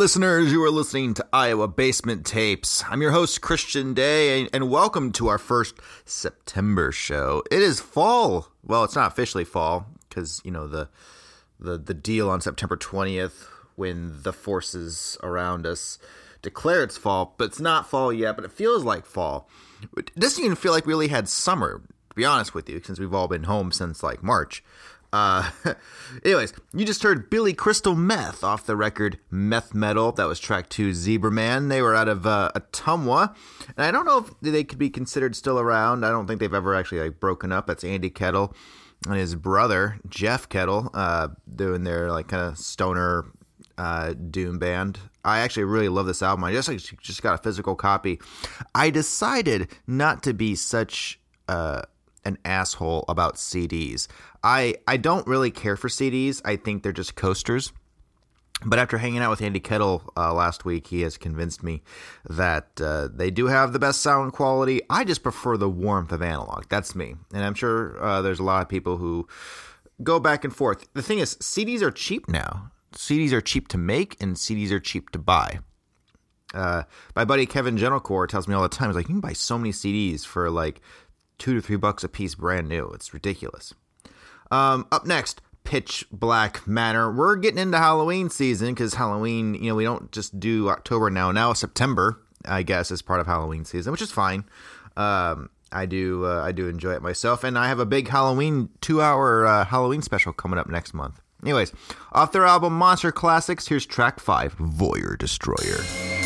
listeners. You are listening to Iowa Basement Tapes. I'm your host, Christian Day, and welcome to our first September show. It is fall. Well, it's not officially fall because you know the the the deal on September 20th when the forces around us declare it's fall, but it's not fall yet. But it feels like fall. It doesn't even feel like we really had summer. To be honest with you, since we've all been home since like March. Uh, anyways, you just heard Billy Crystal Meth off the record Meth Metal. That was track two, Zebra Man. They were out of uh, Ottumwa. And I don't know if they could be considered still around. I don't think they've ever actually like broken up. That's Andy Kettle and his brother, Jeff Kettle, uh, doing their like kind of stoner uh, doom band. I actually really love this album. I just like, just got a physical copy. I decided not to be such uh, an asshole about CDs. I I don't really care for CDs. I think they're just coasters. But after hanging out with Andy Kettle uh, last week, he has convinced me that uh, they do have the best sound quality. I just prefer the warmth of analog. That's me, and I'm sure uh, there's a lot of people who go back and forth. The thing is, CDs are cheap now. CDs are cheap to make, and CDs are cheap to buy. Uh, my buddy Kevin Gentilcore tells me all the time, he's like, you can buy so many CDs for like two to three bucks a piece brand new. It's ridiculous. Um, up next, Pitch Black Manor. We're getting into Halloween season because Halloween, you know, we don't just do October now. Now September, I guess, is part of Halloween season, which is fine. Um, I do, uh, I do enjoy it myself, and I have a big Halloween two-hour uh, Halloween special coming up next month. Anyways, off their album Monster Classics, here's track five, Voyeur Destroyer.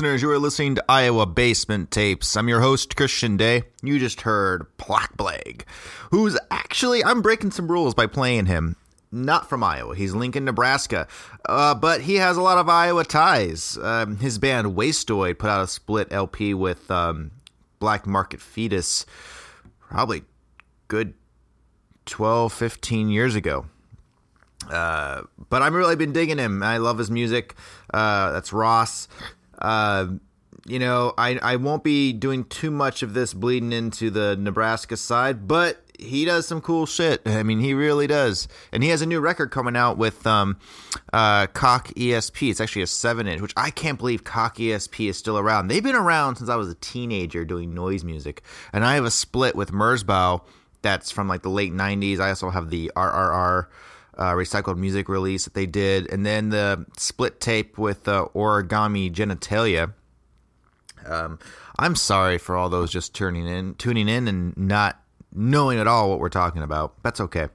Listeners. You are listening to Iowa Basement Tapes. I'm your host, Christian Day. You just heard Black Plague, who's actually, I'm breaking some rules by playing him. Not from Iowa. He's Lincoln, Nebraska. Uh, but he has a lot of Iowa ties. Um, his band Wastoid put out a split LP with um, Black Market Fetus probably good 12, 15 years ago. Uh, but I've really been digging him. I love his music. Uh, that's Ross. Uh, you know, I, I won't be doing too much of this bleeding into the Nebraska side, but he does some cool shit. I mean, he really does. And he has a new record coming out with um, uh, Cock ESP. It's actually a 7 inch, which I can't believe Cock ESP is still around. They've been around since I was a teenager doing noise music. And I have a split with Merzbow that's from like the late 90s. I also have the RRR uh, recycled music release that they did, and then the split tape with uh, Origami Genitalia. Um, I'm sorry for all those just tuning in, tuning in, and not knowing at all what we're talking about. That's okay.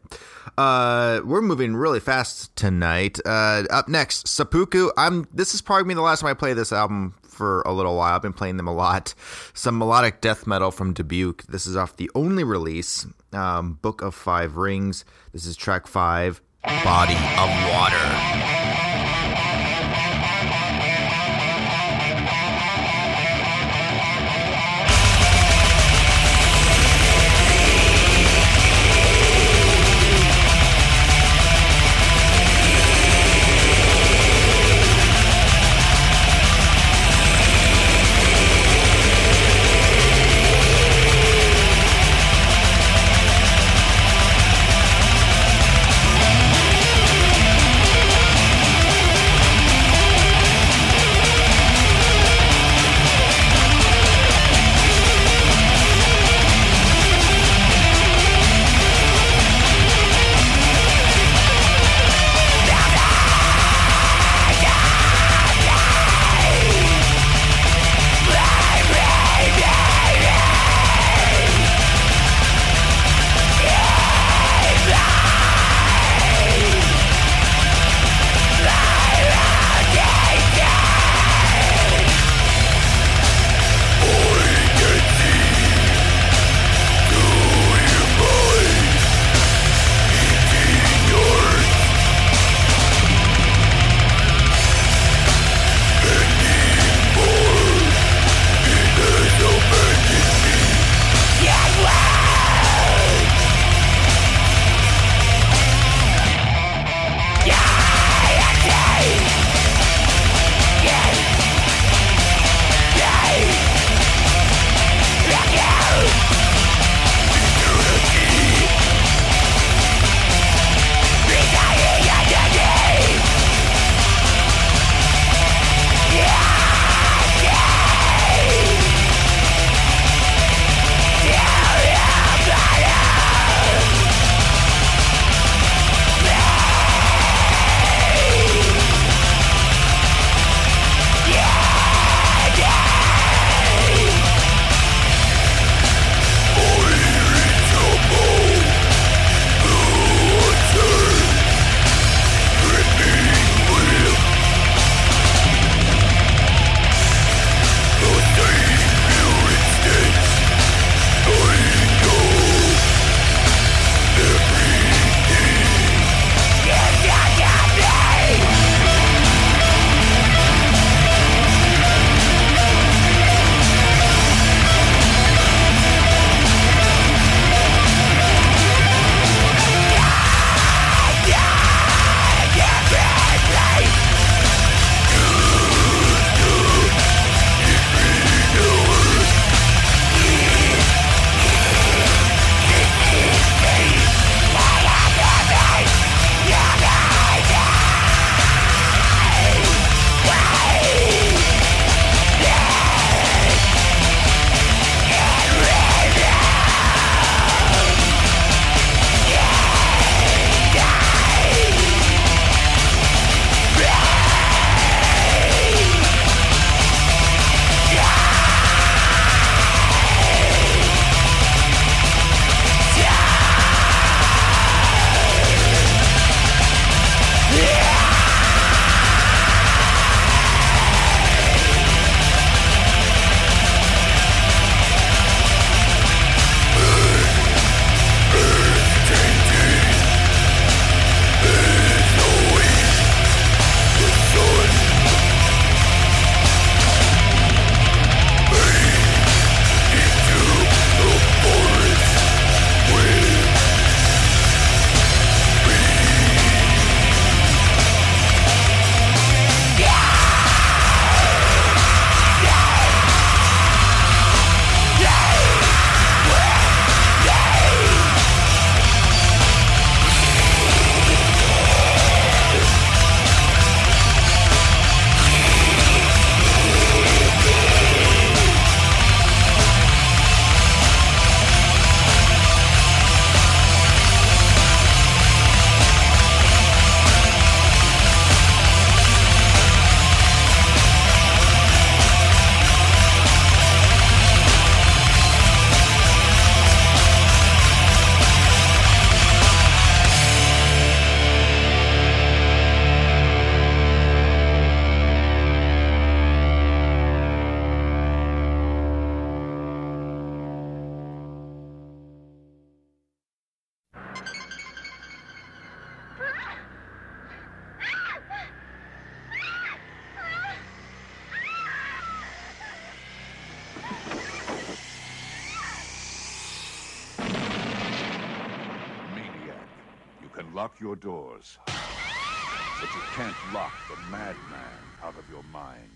Uh, we're moving really fast tonight. Uh, up next, Sapuku. I'm. This is probably the last time I play this album for a little while. I've been playing them a lot. Some melodic death metal from Dubuque. This is off the only release, um, Book of Five Rings. This is track five, Body of Water. Lock your doors. But you can't lock the madman out of your mind.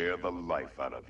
Tear the life out of you.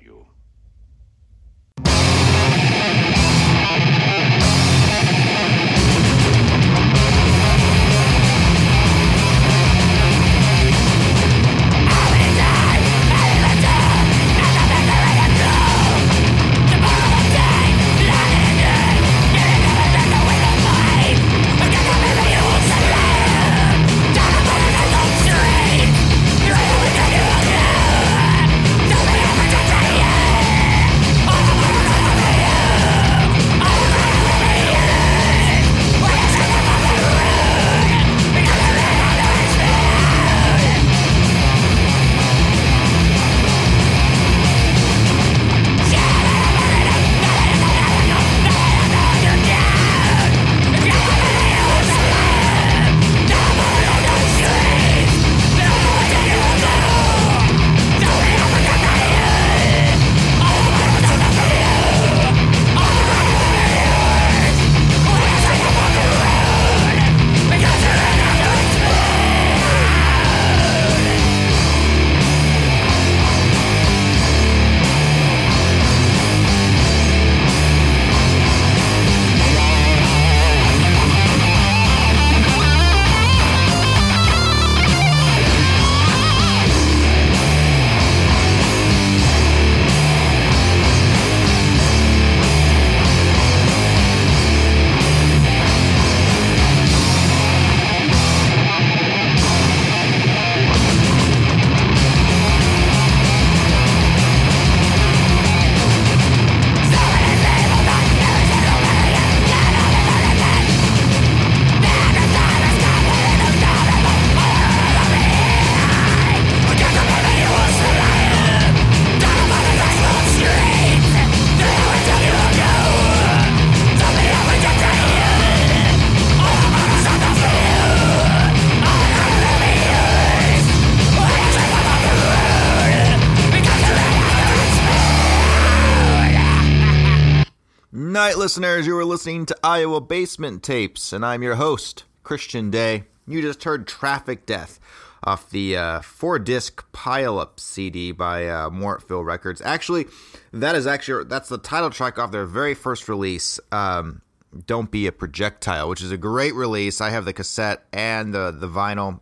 Listeners, you are listening to Iowa Basement Tapes, and I'm your host, Christian Day. You just heard Traffic Death off the uh, four disc pile up CD by uh, Mortville Records. Actually, that is actually that's the title track off their very first release. Um, Don't Be a Projectile, which is a great release. I have the cassette and the the vinyl.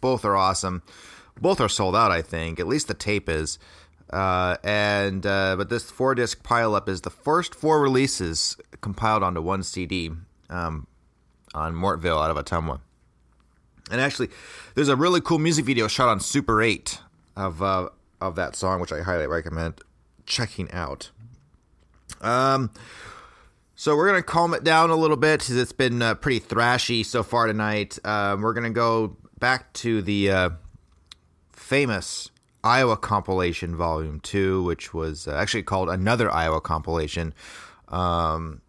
Both are awesome. Both are sold out, I think. At least the tape is. Uh, and uh, but this four disc pileup is the first four releases compiled onto one CD um, on Mortville out of Ottumwa. And actually, there's a really cool music video shot on Super 8 of uh, of that song, which I highly recommend checking out. Um, so we're gonna calm it down a little bit because it's been uh, pretty thrashy so far tonight. Um, we're gonna go back to the uh, famous Iowa compilation volume 2 which was uh, actually called another Iowa compilation um,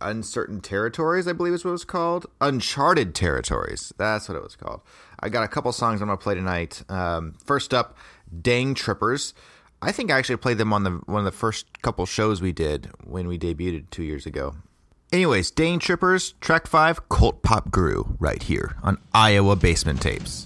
uncertain territories I believe is what it was called. Uncharted territories that's what it was called. I got a couple songs I'm going to play tonight. Um, first up Dang Trippers. I think I actually played them on the one of the first couple shows we did when we debuted 2 years ago. Anyways, Dang Trippers, track 5, Cult Pop Guru, right here on Iowa Basement Tapes.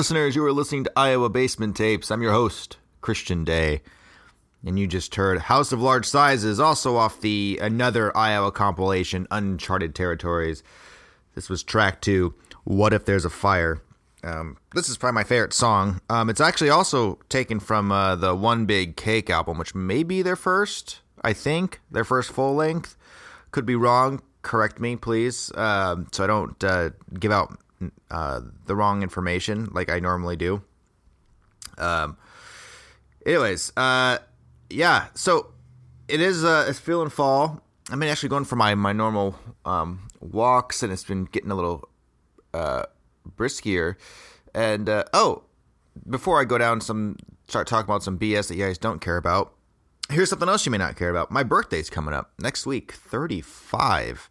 Listeners, you are listening to Iowa Basement Tapes. I'm your host, Christian Day. And you just heard House of Large Sizes, also off the another Iowa compilation, Uncharted Territories. This was track two, What If There's a Fire? Um, this is probably my favorite song. Um, it's actually also taken from uh, the One Big Cake album, which may be their first, I think, their first full length. Could be wrong. Correct me, please, um, so I don't uh, give out uh, the wrong information like I normally do. Um. Anyways, uh, yeah. So it is. Uh, it's feeling fall. I've been actually going for my my normal um walks, and it's been getting a little uh briskier. And uh, oh, before I go down some start talking about some BS that you guys don't care about, here's something else you may not care about. My birthday's coming up next week, 35.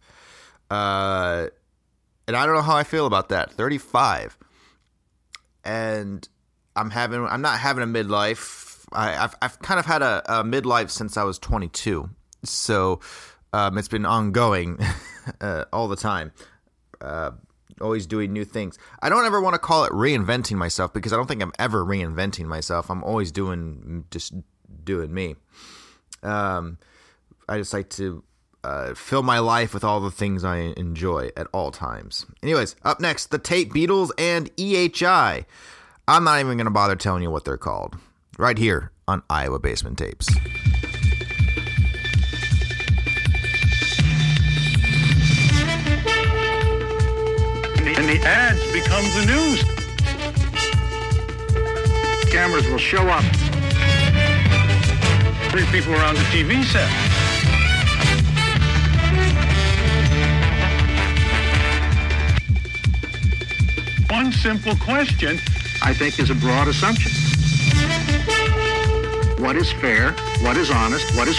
Uh, and I don't know how I feel about that. 35. And I'm having, I'm not having a midlife. I, I've, I've kind of had a, a midlife since I was 22. So um, it's been ongoing uh, all the time. Uh, always doing new things. I don't ever want to call it reinventing myself because I don't think I'm ever reinventing myself. I'm always doing just doing me. Um, I just like to uh, fill my life with all the things I enjoy at all times. Anyways, up next, the Tape Beatles and EHI. I'm not even going to bother telling you what they're called. Right here on Iowa Basement Tapes. and the ads become the news. Cameras will show up. Three people around the TV set. one simple question, I think is a broad assumption. What is fair? What is honest? What is...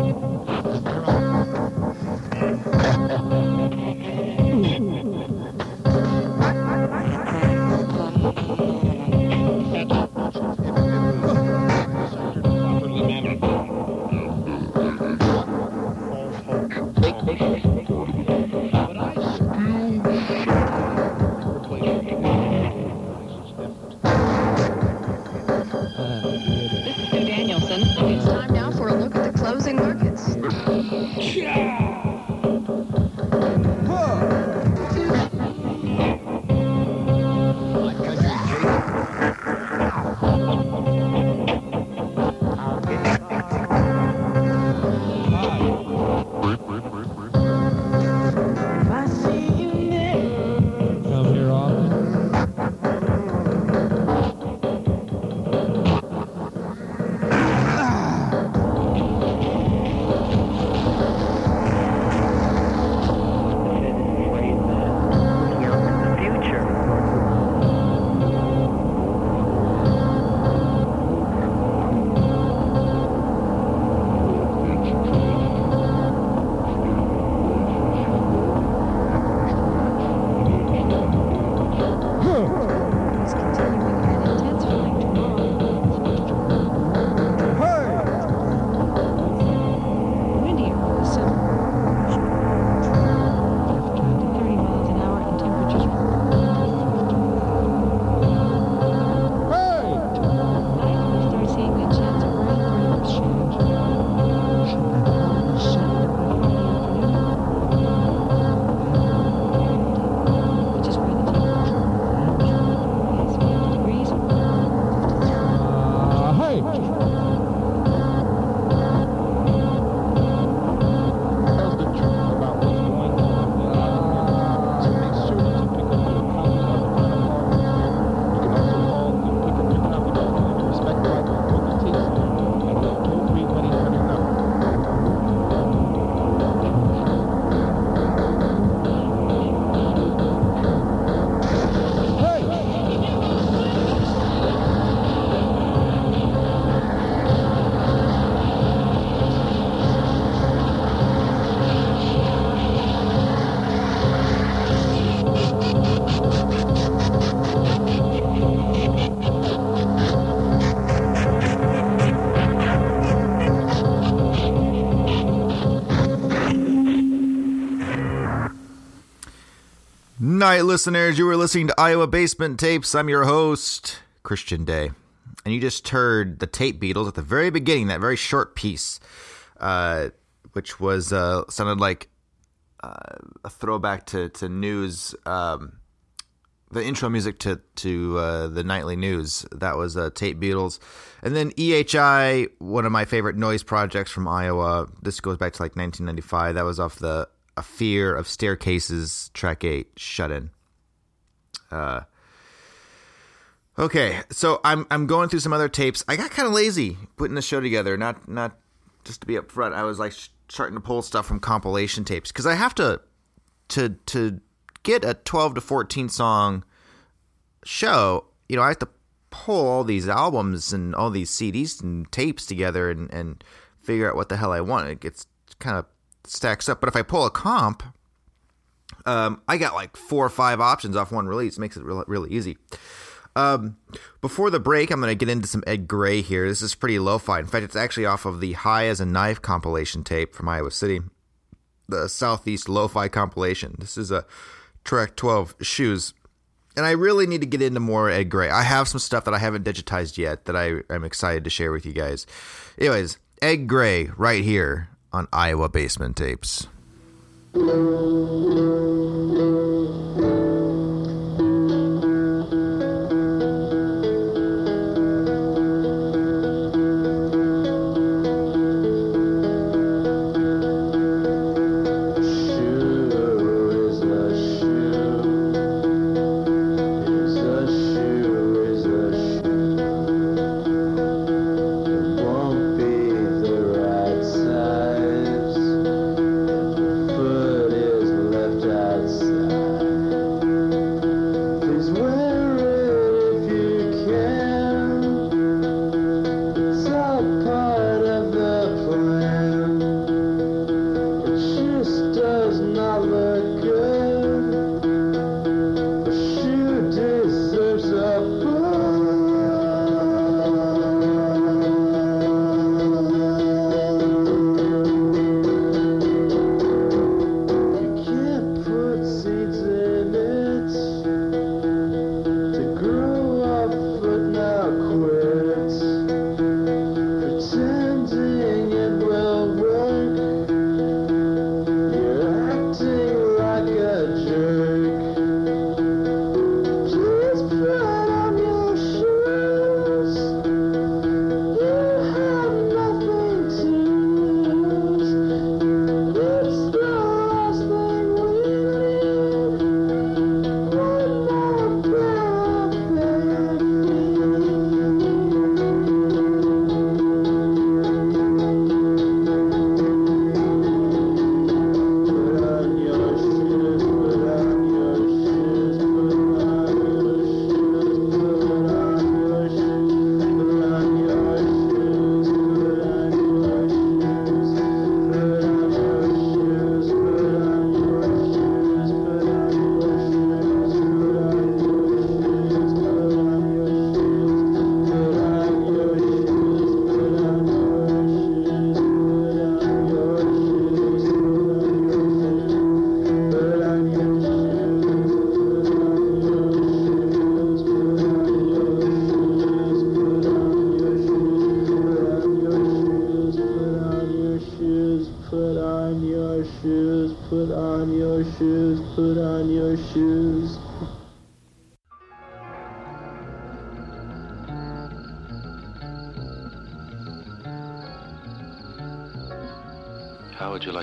Night listeners, you were listening to Iowa Basement Tapes. I'm your host, Christian Day. And you just heard the Tape Beatles at the very beginning, that very short piece, uh, which was uh, sounded like uh, a throwback to, to news, um, the intro music to, to uh, the nightly news. That was uh, Tape Beatles. And then EHI, one of my favorite noise projects from Iowa. This goes back to like 1995. That was off the A Fear of Staircases, track 8, Shut In. Uh, okay, so I'm I'm going through some other tapes. I got kind of lazy putting the show together. Not not just to be upfront. I was like sh- starting to pull stuff from compilation tapes because I have to to to get a 12 to 14 song show. You know, I have to pull all these albums and all these CDs and tapes together and and figure out what the hell I want. It gets kind of stacks up. But if I pull a comp, um, I got like four or five options off one release. Makes it really, really easy. Um, before the break, I'm going to get into some Ed Gray here. This is pretty lo-fi. In fact, it's actually off of the High as a Knife compilation tape from Iowa City, the Southeast Lo-fi compilation. This is a track 12, Shoes. And I really need to get into more Ed Gray. I have some stuff that I haven't digitized yet that I am excited to share with you guys. Anyways, Ed Gray right here on Iowa Basement Tapes.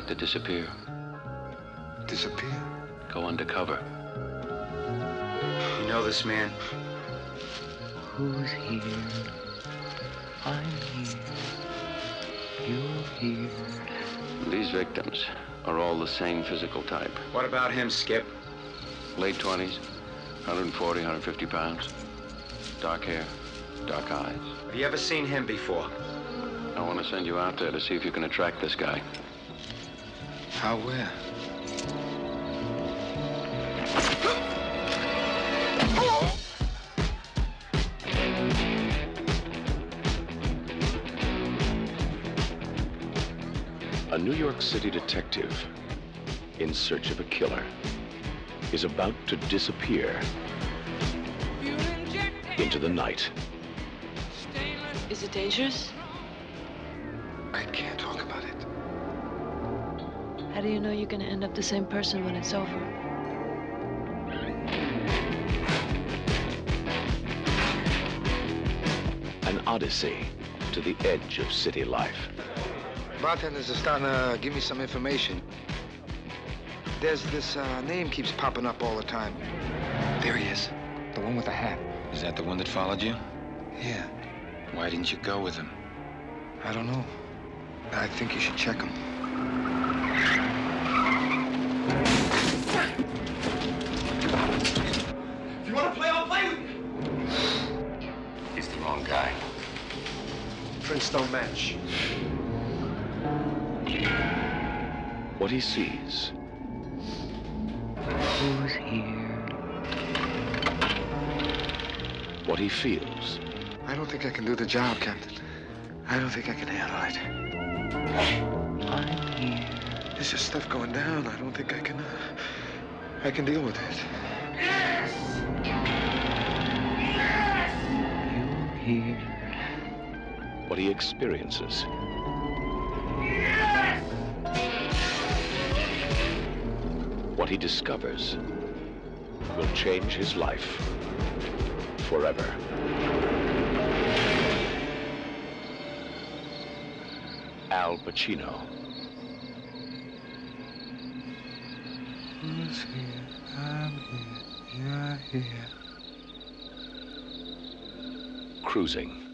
To disappear? Disappear? Go undercover. You know this man? Who's here? I'm here. You're here. These victims are all the same physical type. What about him, Skip? Late 20s, 140, 150 pounds. Dark hair, dark eyes. Have you ever seen him before? I want to send you out there to see if you can attract this guy. How where? A New York City detective in search of a killer. is about to disappear into the night. Is it dangerous? Do you know you're gonna end up the same person when it's over? An odyssey to the edge of city life. Bartenders are starting to give me some information. There's this uh, name keeps popping up all the time. There he is. The one with the hat. Is that the one that followed you? Yeah. Why didn't you go with him? I don't know. I think you should check him. Prints don't match. What he sees Who's here? what he feels, I don't think I can do the job, Captain. I don't think I can handle it. I'm here. There's just stuff going down. I don't think I can. Uh, I can deal with it. Yes! Yes! You're here. What he experiences. What he discovers will change his life forever. Al Pacino. Who's here? I'm here. You're here. Cruising.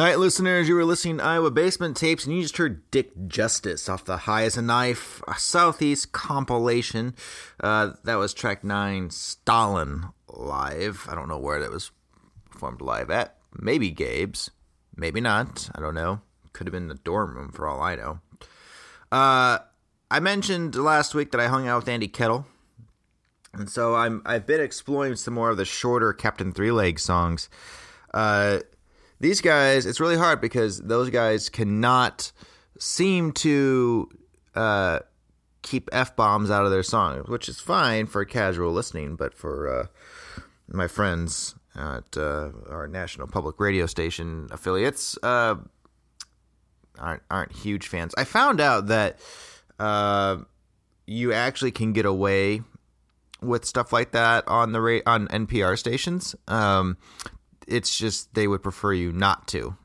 Night listeners, you were listening to Iowa Basement Tapes, and you just heard Dick Justice off the High as a Knife a Southeast compilation. Uh, that was track nine, Stalin Live. I don't know where that was performed live at. Maybe Gabe's, maybe not. I don't know. Could have been the dorm room for all I know. Uh, I mentioned last week that I hung out with Andy Kettle And so I'm I've been exploring some more of the shorter Captain Three Leg songs. Uh, these guys, it's really hard because those guys cannot seem to uh, keep f bombs out of their songs, which is fine for casual listening, but for uh, my friends at uh, our national public radio station affiliates uh, aren't aren't huge fans. I found out that uh, you actually can get away with stuff like that on the ra- on NPR stations. Um, it's just they would prefer you not to.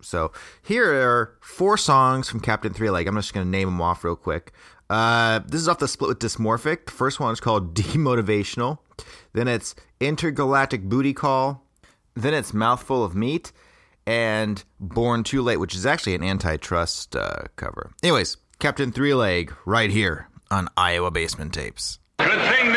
So here are four songs from Captain Three Leg. I'm just going to name them off real quick. Uh, this is off the split with Dysmorphic. The first one is called Demotivational. Then it's Intergalactic Booty Call. Then it's Mouthful of Meat. And Born Too Late, which is actually an antitrust uh, cover. Anyways, Captain Three Leg right here on Iowa Basement Tapes.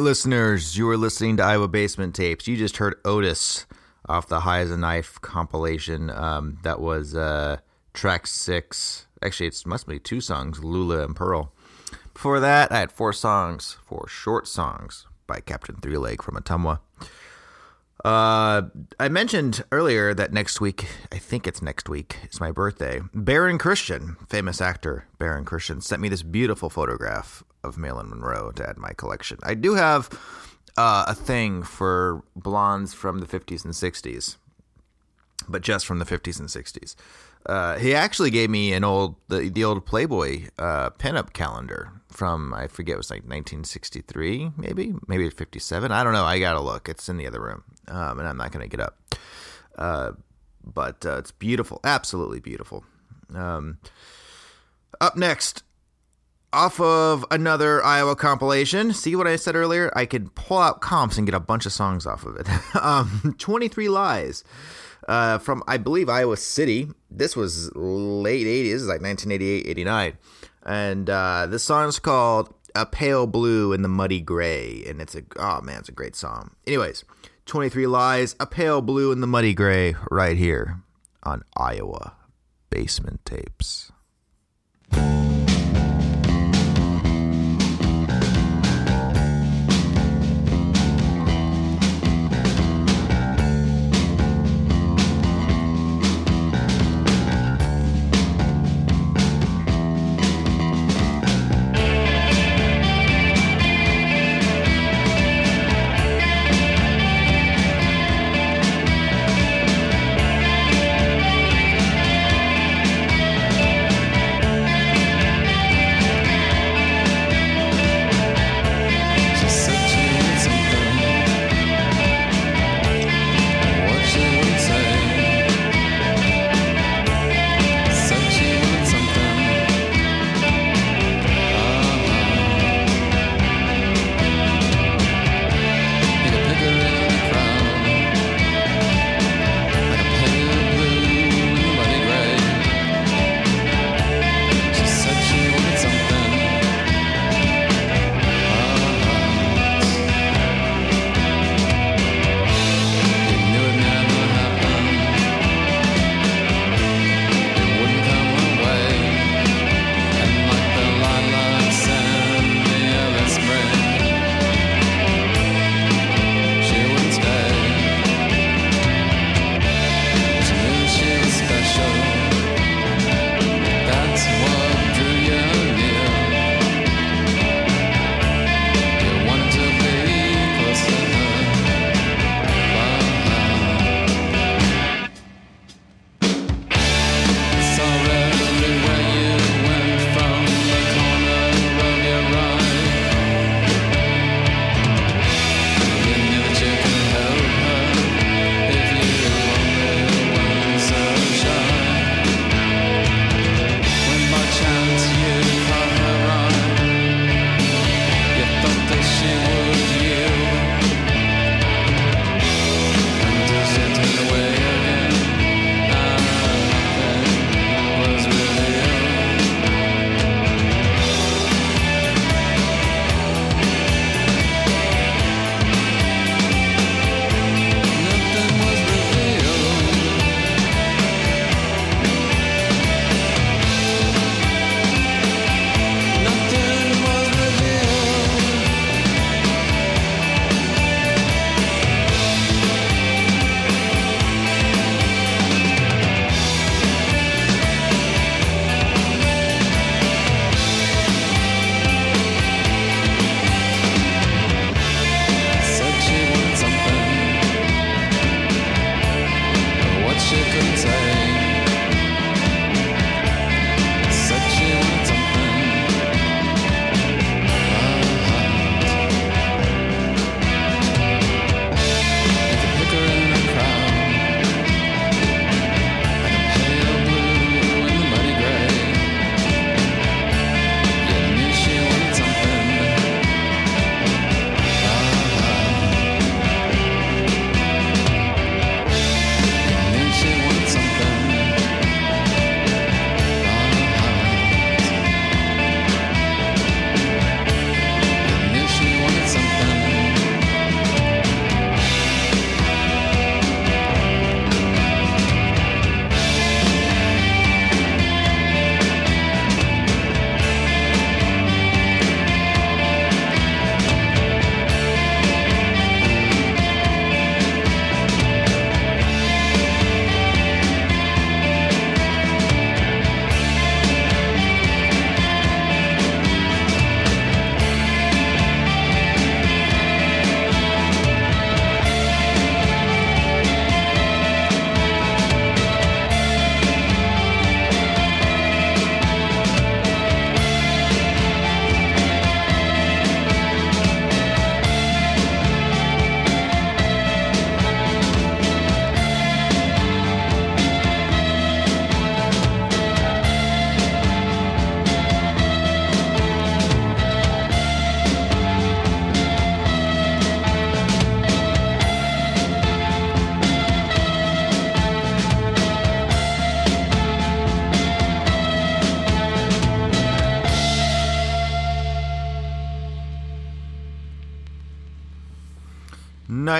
listeners, you are listening to Iowa Basement Tapes. You just heard Otis off the High as a Knife compilation. Um, that was uh, track six. Actually, it must be two songs, Lula and Pearl. Before that, I had four songs, four short songs by Captain Three Leg from Ottumwa. Uh, I mentioned earlier that next week, I think it's next week, is my birthday. Baron Christian, famous actor Baron Christian, sent me this beautiful photograph of Marilyn Monroe to add my collection. I do have uh, a thing for blondes from the 50s and 60s, but just from the 50s and 60s. Uh, he actually gave me an old the, the old Playboy uh, pinup calendar from I forget it was like 1963 maybe maybe 57 I don't know I gotta look it's in the other room um, and I'm not gonna get up Uh, but uh, it's beautiful, absolutely beautiful. Um, up next, off of another Iowa compilation. See what I said earlier? I could pull out comps and get a bunch of songs off of it. um, 23 Lies uh, from, I believe, Iowa City. This was late 80s, this is like 1988, 89. And uh, this song is called A Pale Blue in the Muddy Gray. And it's a, oh man, it's a great song. Anyways, 23 Lies, A Pale Blue in the Muddy Gray, right here on Iowa Basement Tapes.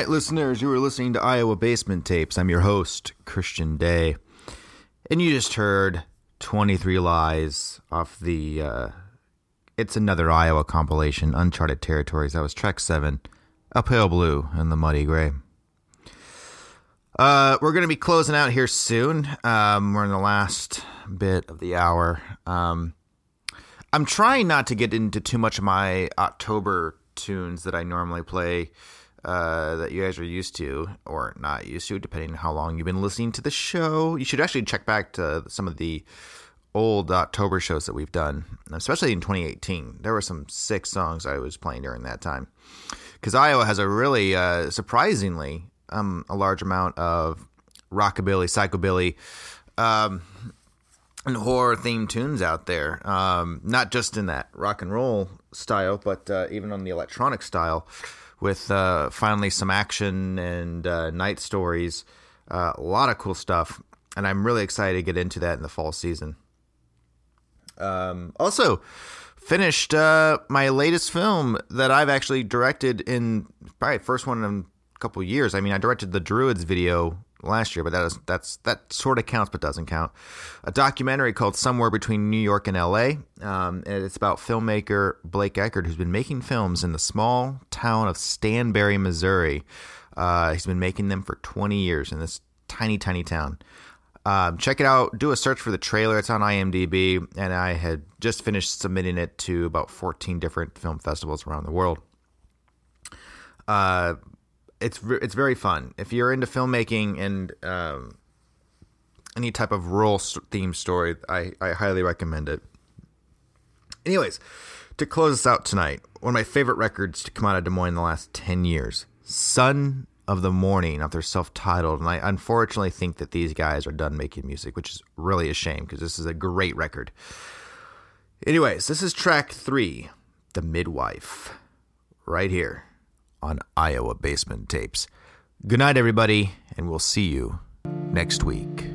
Night, listeners. You are listening to Iowa Basement Tapes. I'm your host, Christian Day. And you just heard 23 Lies off the uh, It's Another Iowa compilation, Uncharted Territories. That was track 7, A Pale Blue and the Muddy Gray. Uh, we're going to be closing out here soon. Um, we're in the last bit of the hour. Um, I'm trying not to get into too much of my October tunes that I normally play uh, that you guys are used to or not used to, depending on how long you've been listening to the show. You should actually check back to some of the old October shows that we've done, especially in 2018. There were some sick songs I was playing during that time. Because Iowa has a really, uh, surprisingly, um, a large amount of rockabilly, psychobilly, um, and horror themed tunes out there. Um, not just in that rock and roll style, but uh, even on the electronic style, with uh, finally some action and uh, night stories. Uh, a lot of cool stuff, and I'm really excited to get into that in the fall season. Um, also, finished uh, my latest film that I've actually directed in probably first one in a couple years. I mean, I directed the Druids video last year, but that is that's that sort of counts, but doesn't count. A documentary called Somewhere Between New York and L.A. Um, and it's about filmmaker Blake Eckert, who's been making films in the small town of Stanberry, Missouri. Uh, he's been making them for 20 years in this tiny, tiny town. Um, check it out. Do a search for the trailer. It's on IMDb, and I had just finished submitting it to about 14 different film festivals around the world. Uh, it's it's very fun if you're into filmmaking and um, any type of rural theme story. I, I highly recommend it. Anyways, to close us out tonight, one of my favorite records to come out of Des Moines in the last 10 years, Son of the Morning, off their self titled. And I unfortunately think that these guys are done making music, which is really a shame because this is a great record. Anyways, this is track three, The Midwife, right here on Iowa Basement Tapes. Good night, everybody, and we'll see you next week.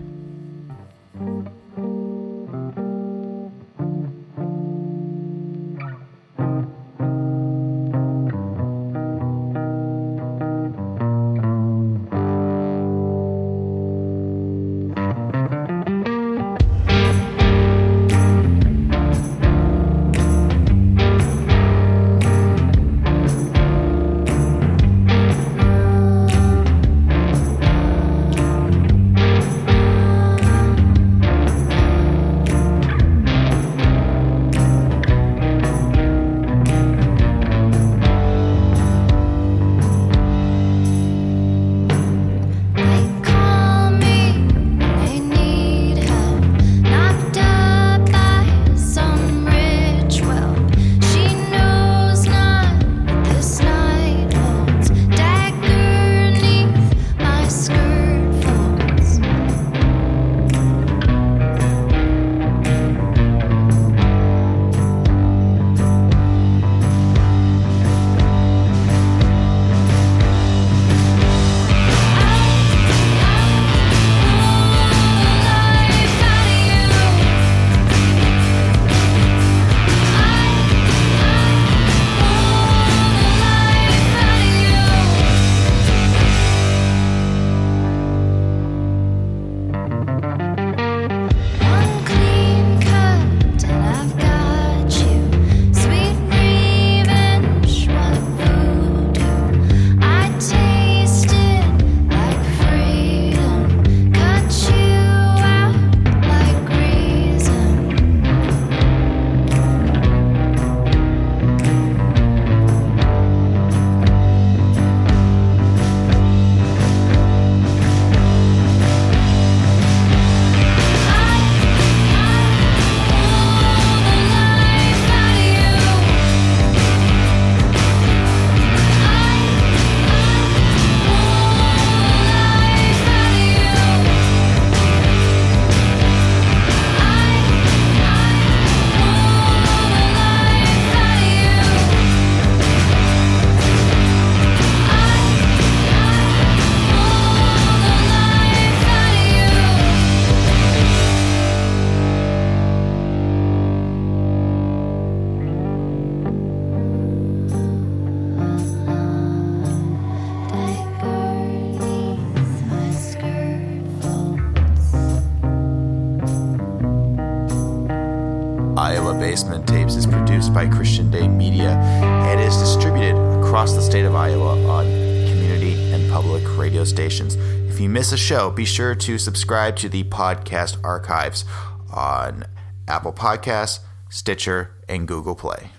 Show, be sure to subscribe to the podcast archives on Apple Podcasts, Stitcher, and Google Play.